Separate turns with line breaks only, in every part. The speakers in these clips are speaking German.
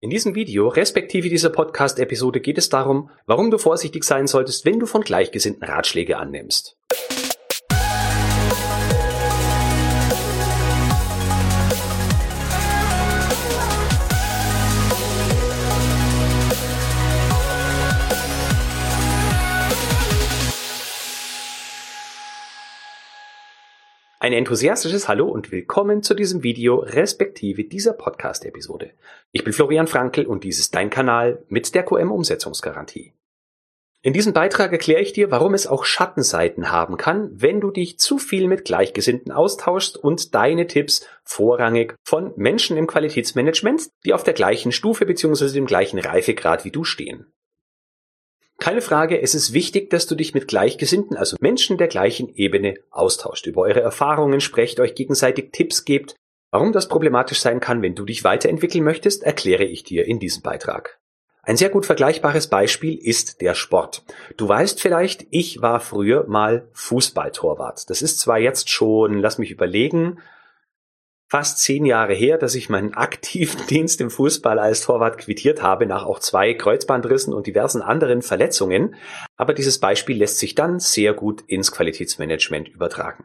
In diesem Video, respektive dieser Podcast-Episode, geht es darum, warum du vorsichtig sein solltest, wenn du von Gleichgesinnten Ratschläge annimmst. Ein enthusiastisches Hallo und willkommen zu diesem Video respektive dieser Podcast-Episode. Ich bin Florian Frankl und dies ist dein Kanal mit der QM-Umsetzungsgarantie. In diesem Beitrag erkläre ich dir, warum es auch Schattenseiten haben kann, wenn du dich zu viel mit Gleichgesinnten austauschst und deine Tipps vorrangig von Menschen im Qualitätsmanagement, die auf der gleichen Stufe bzw. dem gleichen Reifegrad wie du stehen. Keine Frage, es ist wichtig, dass du dich mit Gleichgesinnten, also Menschen der gleichen Ebene, austauscht, über eure Erfahrungen sprecht, euch gegenseitig Tipps gebt. Warum das problematisch sein kann, wenn du dich weiterentwickeln möchtest, erkläre ich dir in diesem Beitrag. Ein sehr gut vergleichbares Beispiel ist der Sport. Du weißt vielleicht, ich war früher mal Fußballtorwart. Das ist zwar jetzt schon, lass mich überlegen, fast zehn Jahre her, dass ich meinen aktiven Dienst im Fußball als Torwart quittiert habe, nach auch zwei Kreuzbandrissen und diversen anderen Verletzungen. Aber dieses Beispiel lässt sich dann sehr gut ins Qualitätsmanagement übertragen.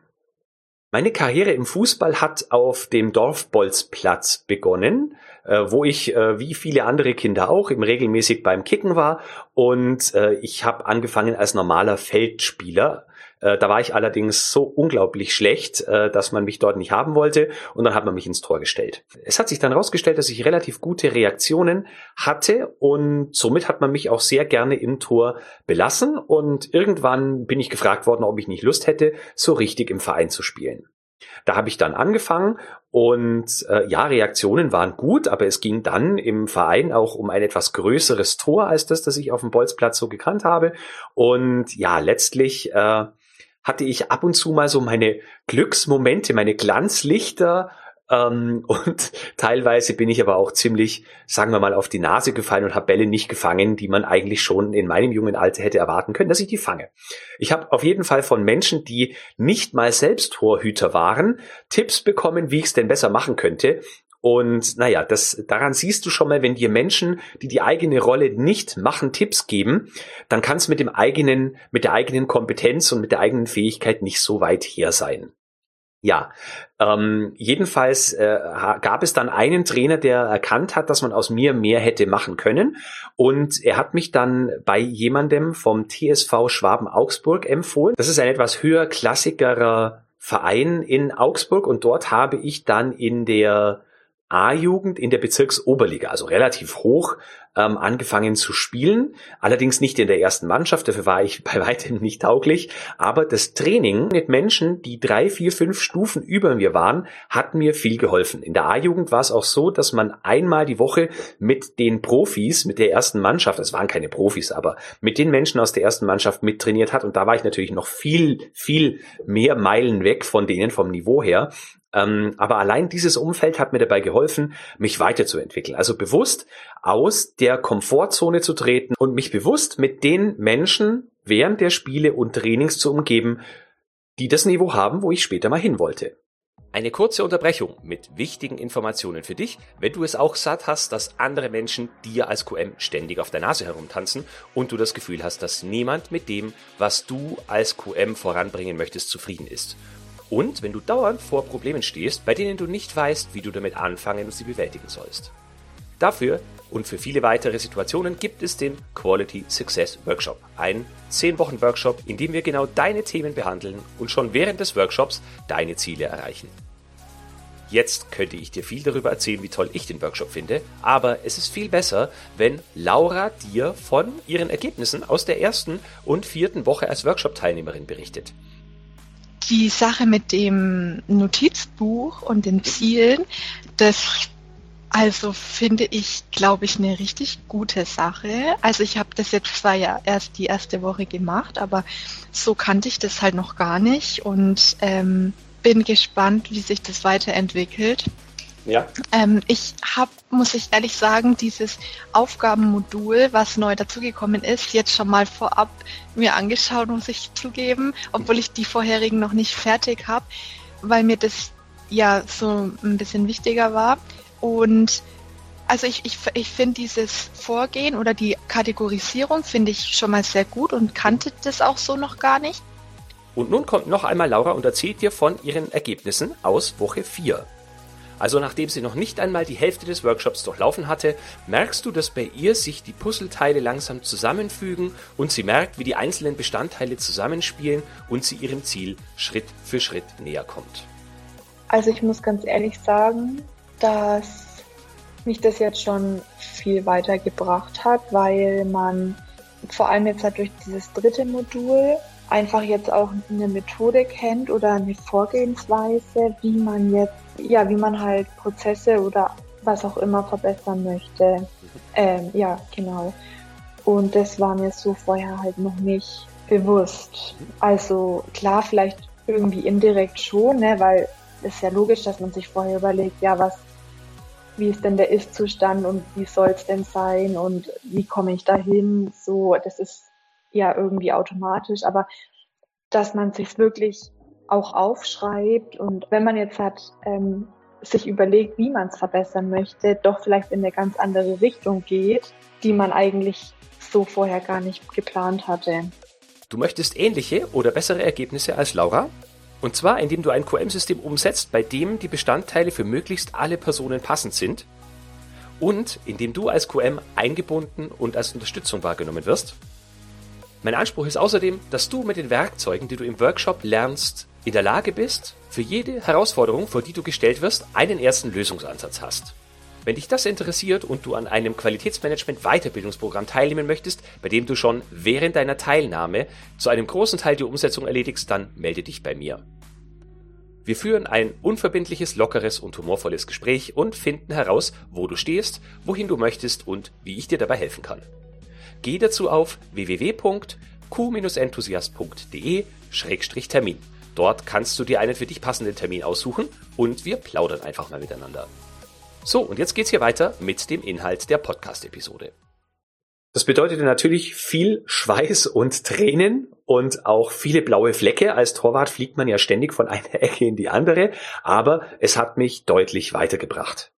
Meine Karriere im Fußball hat auf dem Dorfbolzplatz begonnen, äh, wo ich äh, wie viele andere Kinder auch im regelmäßig beim Kicken war und äh, ich habe angefangen als normaler Feldspieler äh, da war ich allerdings so unglaublich schlecht, äh, dass man mich dort nicht haben wollte und dann hat man mich ins Tor gestellt. Es hat sich dann herausgestellt, dass ich relativ gute Reaktionen hatte und somit hat man mich auch sehr gerne im Tor belassen und irgendwann bin ich gefragt worden, ob ich nicht Lust hätte, so richtig im Verein zu spielen. Da habe ich dann angefangen und äh, ja, Reaktionen waren gut, aber es ging dann im Verein auch um ein etwas größeres Tor als das, das ich auf dem Bolzplatz so gekannt habe. Und ja, letztlich äh, hatte ich ab und zu mal so meine Glücksmomente, meine Glanzlichter. Ähm, und teilweise bin ich aber auch ziemlich, sagen wir mal, auf die Nase gefallen und habe Bälle nicht gefangen, die man eigentlich schon in meinem jungen Alter hätte erwarten können, dass ich die fange. Ich habe auf jeden Fall von Menschen, die nicht mal selbst Torhüter waren, Tipps bekommen, wie ich es denn besser machen könnte. Und naja, das, daran siehst du schon mal, wenn dir Menschen, die die eigene Rolle nicht machen, Tipps geben, dann kann es mit dem eigenen, mit der eigenen Kompetenz und mit der eigenen Fähigkeit nicht so weit her sein. Ja, ähm, jedenfalls äh, gab es dann einen Trainer, der erkannt hat, dass man aus mir mehr hätte machen können. Und er hat mich dann bei jemandem vom TSV Schwaben Augsburg empfohlen. Das ist ein etwas höher klassikerer Verein in Augsburg und dort habe ich dann in der A-Jugend in der Bezirksoberliga, also relativ hoch, ähm, angefangen zu spielen. Allerdings nicht in der ersten Mannschaft, dafür war ich bei weitem nicht tauglich. Aber das Training mit Menschen, die drei, vier, fünf Stufen über mir waren, hat mir viel geholfen. In der A-Jugend war es auch so, dass man einmal die Woche mit den Profis, mit der ersten Mannschaft, es waren keine Profis, aber mit den Menschen aus der ersten Mannschaft mittrainiert hat. Und da war ich natürlich noch viel, viel mehr Meilen weg von denen vom Niveau her. Ähm, aber allein dieses Umfeld hat mir dabei geholfen, mich weiterzuentwickeln. Also bewusst aus der Komfortzone zu treten und mich bewusst mit den Menschen während der Spiele und Trainings zu umgeben, die das Niveau haben, wo ich später mal hin wollte. Eine kurze Unterbrechung mit wichtigen Informationen für dich, wenn du es auch satt hast, dass andere Menschen dir als QM ständig auf der Nase herumtanzen und du das Gefühl hast, dass niemand mit dem, was du als QM voranbringen möchtest, zufrieden ist. Und wenn du dauernd vor Problemen stehst, bei denen du nicht weißt, wie du damit anfangen und sie bewältigen sollst. Dafür und für viele weitere Situationen gibt es den Quality Success Workshop. Ein 10 Wochen Workshop, in dem wir genau deine Themen behandeln und schon während des Workshops deine Ziele erreichen. Jetzt könnte ich dir viel darüber erzählen, wie toll ich den Workshop finde, aber es ist viel besser, wenn Laura dir von ihren Ergebnissen aus der ersten und vierten Woche als Workshop-Teilnehmerin berichtet
die Sache mit dem Notizbuch und den Zielen, das also finde ich, glaube ich, eine richtig gute Sache. Also ich habe das jetzt zwar ja erst die erste Woche gemacht, aber so kannte ich das halt noch gar nicht und ähm, bin gespannt, wie sich das weiterentwickelt. Ja. Ähm, ich habe, muss ich ehrlich sagen, dieses Aufgabenmodul, was neu dazugekommen ist, jetzt schon mal vorab mir angeschaut, muss ich zugeben, obwohl ich die vorherigen noch nicht fertig habe, weil mir das ja so ein bisschen wichtiger war. Und Also ich, ich, ich finde dieses Vorgehen oder die Kategorisierung finde ich schon mal sehr gut und kannte das auch so noch gar nicht.
Und nun kommt noch einmal Laura und erzählt dir von ihren Ergebnissen aus Woche 4. Also nachdem sie noch nicht einmal die Hälfte des Workshops durchlaufen hatte, merkst du, dass bei ihr sich die Puzzleteile langsam zusammenfügen und sie merkt, wie die einzelnen Bestandteile zusammenspielen und sie ihrem Ziel Schritt für Schritt näher kommt.
Also ich muss ganz ehrlich sagen, dass mich das jetzt schon viel weitergebracht hat, weil man vor allem jetzt halt durch dieses dritte Modul einfach jetzt auch eine Methode kennt oder eine Vorgehensweise, wie man jetzt, ja, wie man halt Prozesse oder was auch immer verbessern möchte. Ähm, ja, genau. Und das war mir so vorher halt noch nicht bewusst. Also klar, vielleicht irgendwie indirekt schon, ne, weil es ist ja logisch, dass man sich vorher überlegt, ja, was, wie ist denn der Ist-Zustand und wie soll es denn sein und wie komme ich dahin? So, das ist ja irgendwie automatisch, aber dass man sich wirklich auch aufschreibt und wenn man jetzt hat, ähm, sich überlegt, wie man es verbessern möchte, doch vielleicht in eine ganz andere Richtung geht, die man eigentlich so vorher gar nicht geplant hatte.
Du möchtest ähnliche oder bessere Ergebnisse als Laura? Und zwar, indem du ein QM-System umsetzt, bei dem die Bestandteile für möglichst alle Personen passend sind und indem du als QM eingebunden und als Unterstützung wahrgenommen wirst. Mein Anspruch ist außerdem, dass du mit den Werkzeugen, die du im Workshop lernst, in der Lage bist, für jede Herausforderung, vor die du gestellt wirst, einen ersten Lösungsansatz hast. Wenn dich das interessiert und du an einem Qualitätsmanagement Weiterbildungsprogramm teilnehmen möchtest, bei dem du schon während deiner Teilnahme zu einem großen Teil die Umsetzung erledigst, dann melde dich bei mir. Wir führen ein unverbindliches, lockeres und humorvolles Gespräch und finden heraus, wo du stehst, wohin du möchtest und wie ich dir dabei helfen kann. Geh dazu auf www.q-enthusiast.de-termin. Dort kannst du dir einen für dich passenden Termin aussuchen und wir plaudern einfach mal miteinander. So, und jetzt geht's hier weiter mit dem Inhalt der Podcast-Episode. Das bedeutete natürlich viel Schweiß und Tränen und auch viele blaue Flecke. Als Torwart fliegt man ja ständig von einer Ecke in die andere, aber es hat mich deutlich weitergebracht.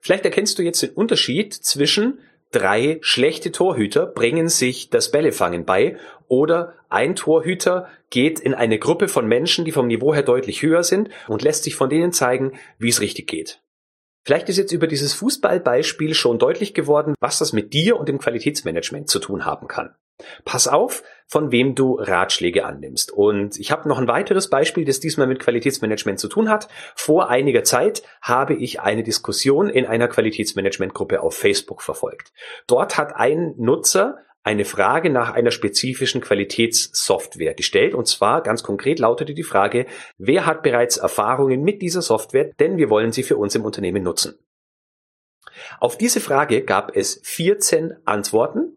Vielleicht erkennst du jetzt den Unterschied zwischen drei schlechte Torhüter bringen sich das Bällefangen bei oder ein Torhüter geht in eine Gruppe von Menschen, die vom Niveau her deutlich höher sind und lässt sich von denen zeigen, wie es richtig geht. Vielleicht ist jetzt über dieses Fußballbeispiel schon deutlich geworden, was das mit dir und dem Qualitätsmanagement zu tun haben kann. Pass auf, von wem du Ratschläge annimmst. Und ich habe noch ein weiteres Beispiel, das diesmal mit Qualitätsmanagement zu tun hat. Vor einiger Zeit habe ich eine Diskussion in einer Qualitätsmanagementgruppe auf Facebook verfolgt. Dort hat ein Nutzer eine Frage nach einer spezifischen Qualitätssoftware gestellt. Und zwar ganz konkret lautete die Frage, wer hat bereits Erfahrungen mit dieser Software, denn wir wollen sie für uns im Unternehmen nutzen. Auf diese Frage gab es 14 Antworten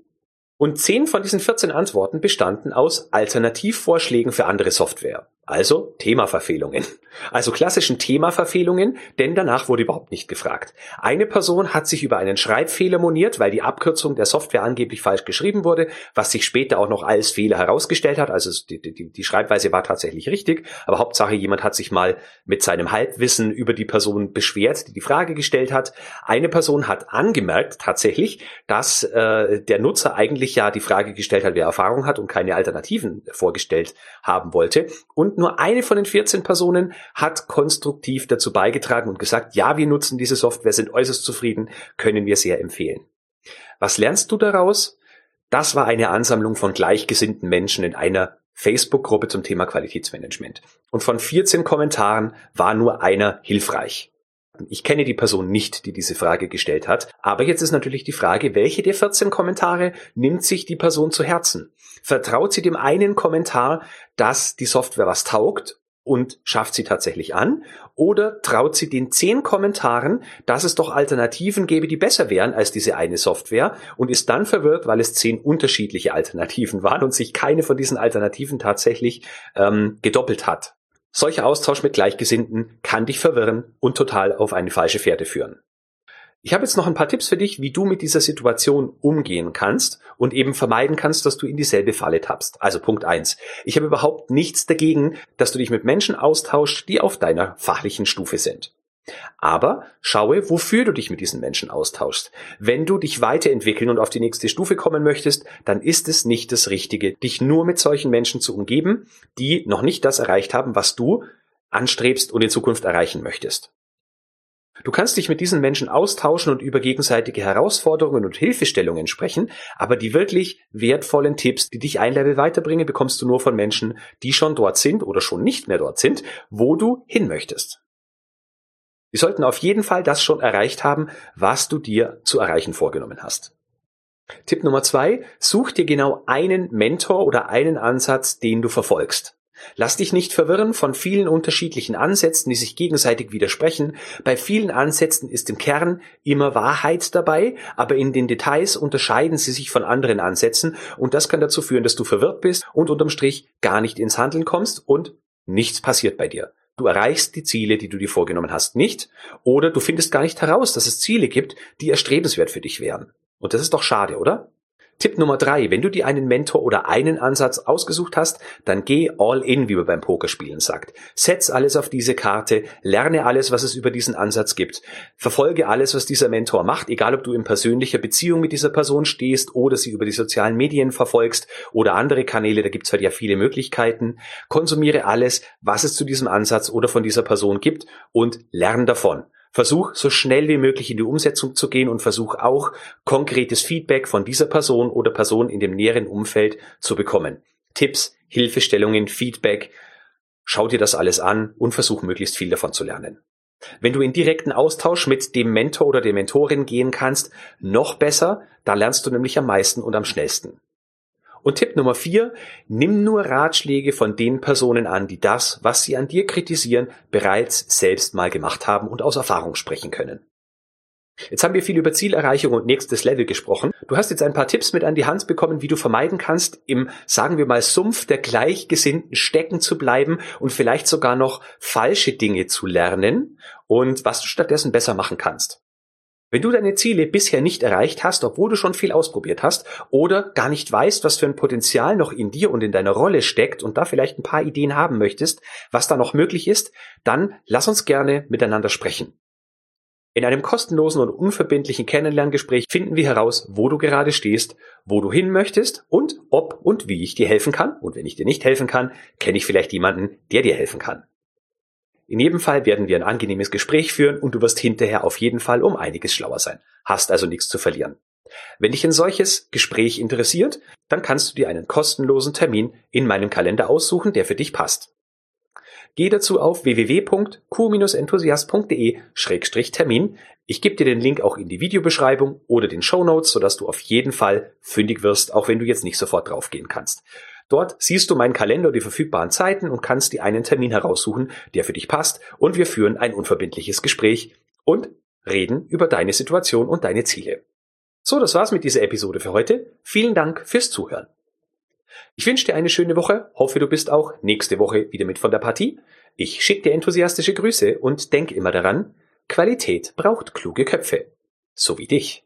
und 10 von diesen 14 Antworten bestanden aus Alternativvorschlägen für andere Software. Also Themaverfehlungen. Also klassischen Themaverfehlungen, denn danach wurde überhaupt nicht gefragt. Eine Person hat sich über einen Schreibfehler moniert, weil die Abkürzung der Software angeblich falsch geschrieben wurde, was sich später auch noch als Fehler herausgestellt hat. Also die, die, die Schreibweise war tatsächlich richtig, aber Hauptsache jemand hat sich mal mit seinem Halbwissen über die Person beschwert, die die Frage gestellt hat. Eine Person hat angemerkt tatsächlich, dass äh, der Nutzer eigentlich ja die Frage gestellt hat, wer Erfahrung hat und keine Alternativen vorgestellt haben wollte. Und nur eine von den 14 Personen hat konstruktiv dazu beigetragen und gesagt, ja, wir nutzen diese Software, sind äußerst zufrieden, können wir sehr empfehlen. Was lernst du daraus? Das war eine Ansammlung von gleichgesinnten Menschen in einer Facebook-Gruppe zum Thema Qualitätsmanagement. Und von 14 Kommentaren war nur einer hilfreich. Ich kenne die Person nicht, die diese Frage gestellt hat. Aber jetzt ist natürlich die Frage, welche der 14 Kommentare nimmt sich die Person zu Herzen? Vertraut sie dem einen Kommentar, dass die Software was taugt und schafft sie tatsächlich an? Oder traut sie den zehn Kommentaren, dass es doch Alternativen gäbe, die besser wären als diese eine Software und ist dann verwirrt, weil es zehn unterschiedliche Alternativen waren und sich keine von diesen Alternativen tatsächlich ähm, gedoppelt hat? Solcher Austausch mit Gleichgesinnten kann dich verwirren und total auf eine falsche Fährte führen. Ich habe jetzt noch ein paar Tipps für dich, wie du mit dieser Situation umgehen kannst und eben vermeiden kannst, dass du in dieselbe Falle tappst. Also Punkt eins: Ich habe überhaupt nichts dagegen, dass du dich mit Menschen austauscht, die auf deiner fachlichen Stufe sind. Aber schaue, wofür du dich mit diesen Menschen austauschst. Wenn du dich weiterentwickeln und auf die nächste Stufe kommen möchtest, dann ist es nicht das Richtige, dich nur mit solchen Menschen zu umgeben, die noch nicht das erreicht haben, was du anstrebst und in Zukunft erreichen möchtest. Du kannst dich mit diesen Menschen austauschen und über gegenseitige Herausforderungen und Hilfestellungen sprechen, aber die wirklich wertvollen Tipps, die dich ein Level weiterbringen, bekommst du nur von Menschen, die schon dort sind oder schon nicht mehr dort sind, wo du hin möchtest. Die sollten auf jeden Fall das schon erreicht haben, was du dir zu erreichen vorgenommen hast. Tipp Nummer zwei, such dir genau einen Mentor oder einen Ansatz, den du verfolgst. Lass dich nicht verwirren von vielen unterschiedlichen Ansätzen, die sich gegenseitig widersprechen. Bei vielen Ansätzen ist im Kern immer Wahrheit dabei, aber in den Details unterscheiden sie sich von anderen Ansätzen und das kann dazu führen, dass du verwirrt bist und unterm Strich gar nicht ins Handeln kommst und nichts passiert bei dir. Du erreichst die Ziele, die du dir vorgenommen hast, nicht oder du findest gar nicht heraus, dass es Ziele gibt, die erstrebenswert für dich wären. Und das ist doch schade, oder? Tipp Nummer drei, wenn du dir einen Mentor oder einen Ansatz ausgesucht hast, dann geh all in, wie man beim Pokerspielen sagt. Setz alles auf diese Karte, lerne alles, was es über diesen Ansatz gibt. Verfolge alles, was dieser Mentor macht, egal ob du in persönlicher Beziehung mit dieser Person stehst oder sie über die sozialen Medien verfolgst oder andere Kanäle, da gibt's halt ja viele Möglichkeiten. Konsumiere alles, was es zu diesem Ansatz oder von dieser Person gibt und lern davon. Versuch so schnell wie möglich in die Umsetzung zu gehen und versuch auch konkretes Feedback von dieser Person oder Person in dem näheren Umfeld zu bekommen. Tipps, Hilfestellungen, Feedback. Schau dir das alles an und versuch möglichst viel davon zu lernen. Wenn du in direkten Austausch mit dem Mentor oder der Mentorin gehen kannst, noch besser, da lernst du nämlich am meisten und am schnellsten. Und Tipp Nummer vier, nimm nur Ratschläge von den Personen an, die das, was sie an dir kritisieren, bereits selbst mal gemacht haben und aus Erfahrung sprechen können. Jetzt haben wir viel über Zielerreichung und nächstes Level gesprochen. Du hast jetzt ein paar Tipps mit an die Hand bekommen, wie du vermeiden kannst, im, sagen wir mal, Sumpf der Gleichgesinnten stecken zu bleiben und vielleicht sogar noch falsche Dinge zu lernen und was du stattdessen besser machen kannst. Wenn du deine Ziele bisher nicht erreicht hast, obwohl du schon viel ausprobiert hast oder gar nicht weißt, was für ein Potenzial noch in dir und in deiner Rolle steckt und da vielleicht ein paar Ideen haben möchtest, was da noch möglich ist, dann lass uns gerne miteinander sprechen. In einem kostenlosen und unverbindlichen Kennenlerngespräch finden wir heraus, wo du gerade stehst, wo du hin möchtest und ob und wie ich dir helfen kann. Und wenn ich dir nicht helfen kann, kenne ich vielleicht jemanden, der dir helfen kann. In jedem Fall werden wir ein angenehmes Gespräch führen und du wirst hinterher auf jeden Fall um einiges schlauer sein. Hast also nichts zu verlieren. Wenn dich ein solches Gespräch interessiert, dann kannst du dir einen kostenlosen Termin in meinem Kalender aussuchen, der für dich passt. Geh dazu auf www.q-enthusiast.de-termin. Ich gebe dir den Link auch in die Videobeschreibung oder den Show Notes, sodass du auf jeden Fall fündig wirst, auch wenn du jetzt nicht sofort draufgehen kannst. Dort siehst du meinen Kalender die verfügbaren Zeiten und kannst dir einen Termin heraussuchen, der für dich passt und wir führen ein unverbindliches Gespräch und reden über deine Situation und deine Ziele. So, das war's mit dieser Episode für heute. Vielen Dank fürs Zuhören. Ich wünsche dir eine schöne Woche, hoffe du bist auch nächste Woche wieder mit von der Partie. Ich schicke dir enthusiastische Grüße und denk immer daran, Qualität braucht kluge Köpfe. So wie dich.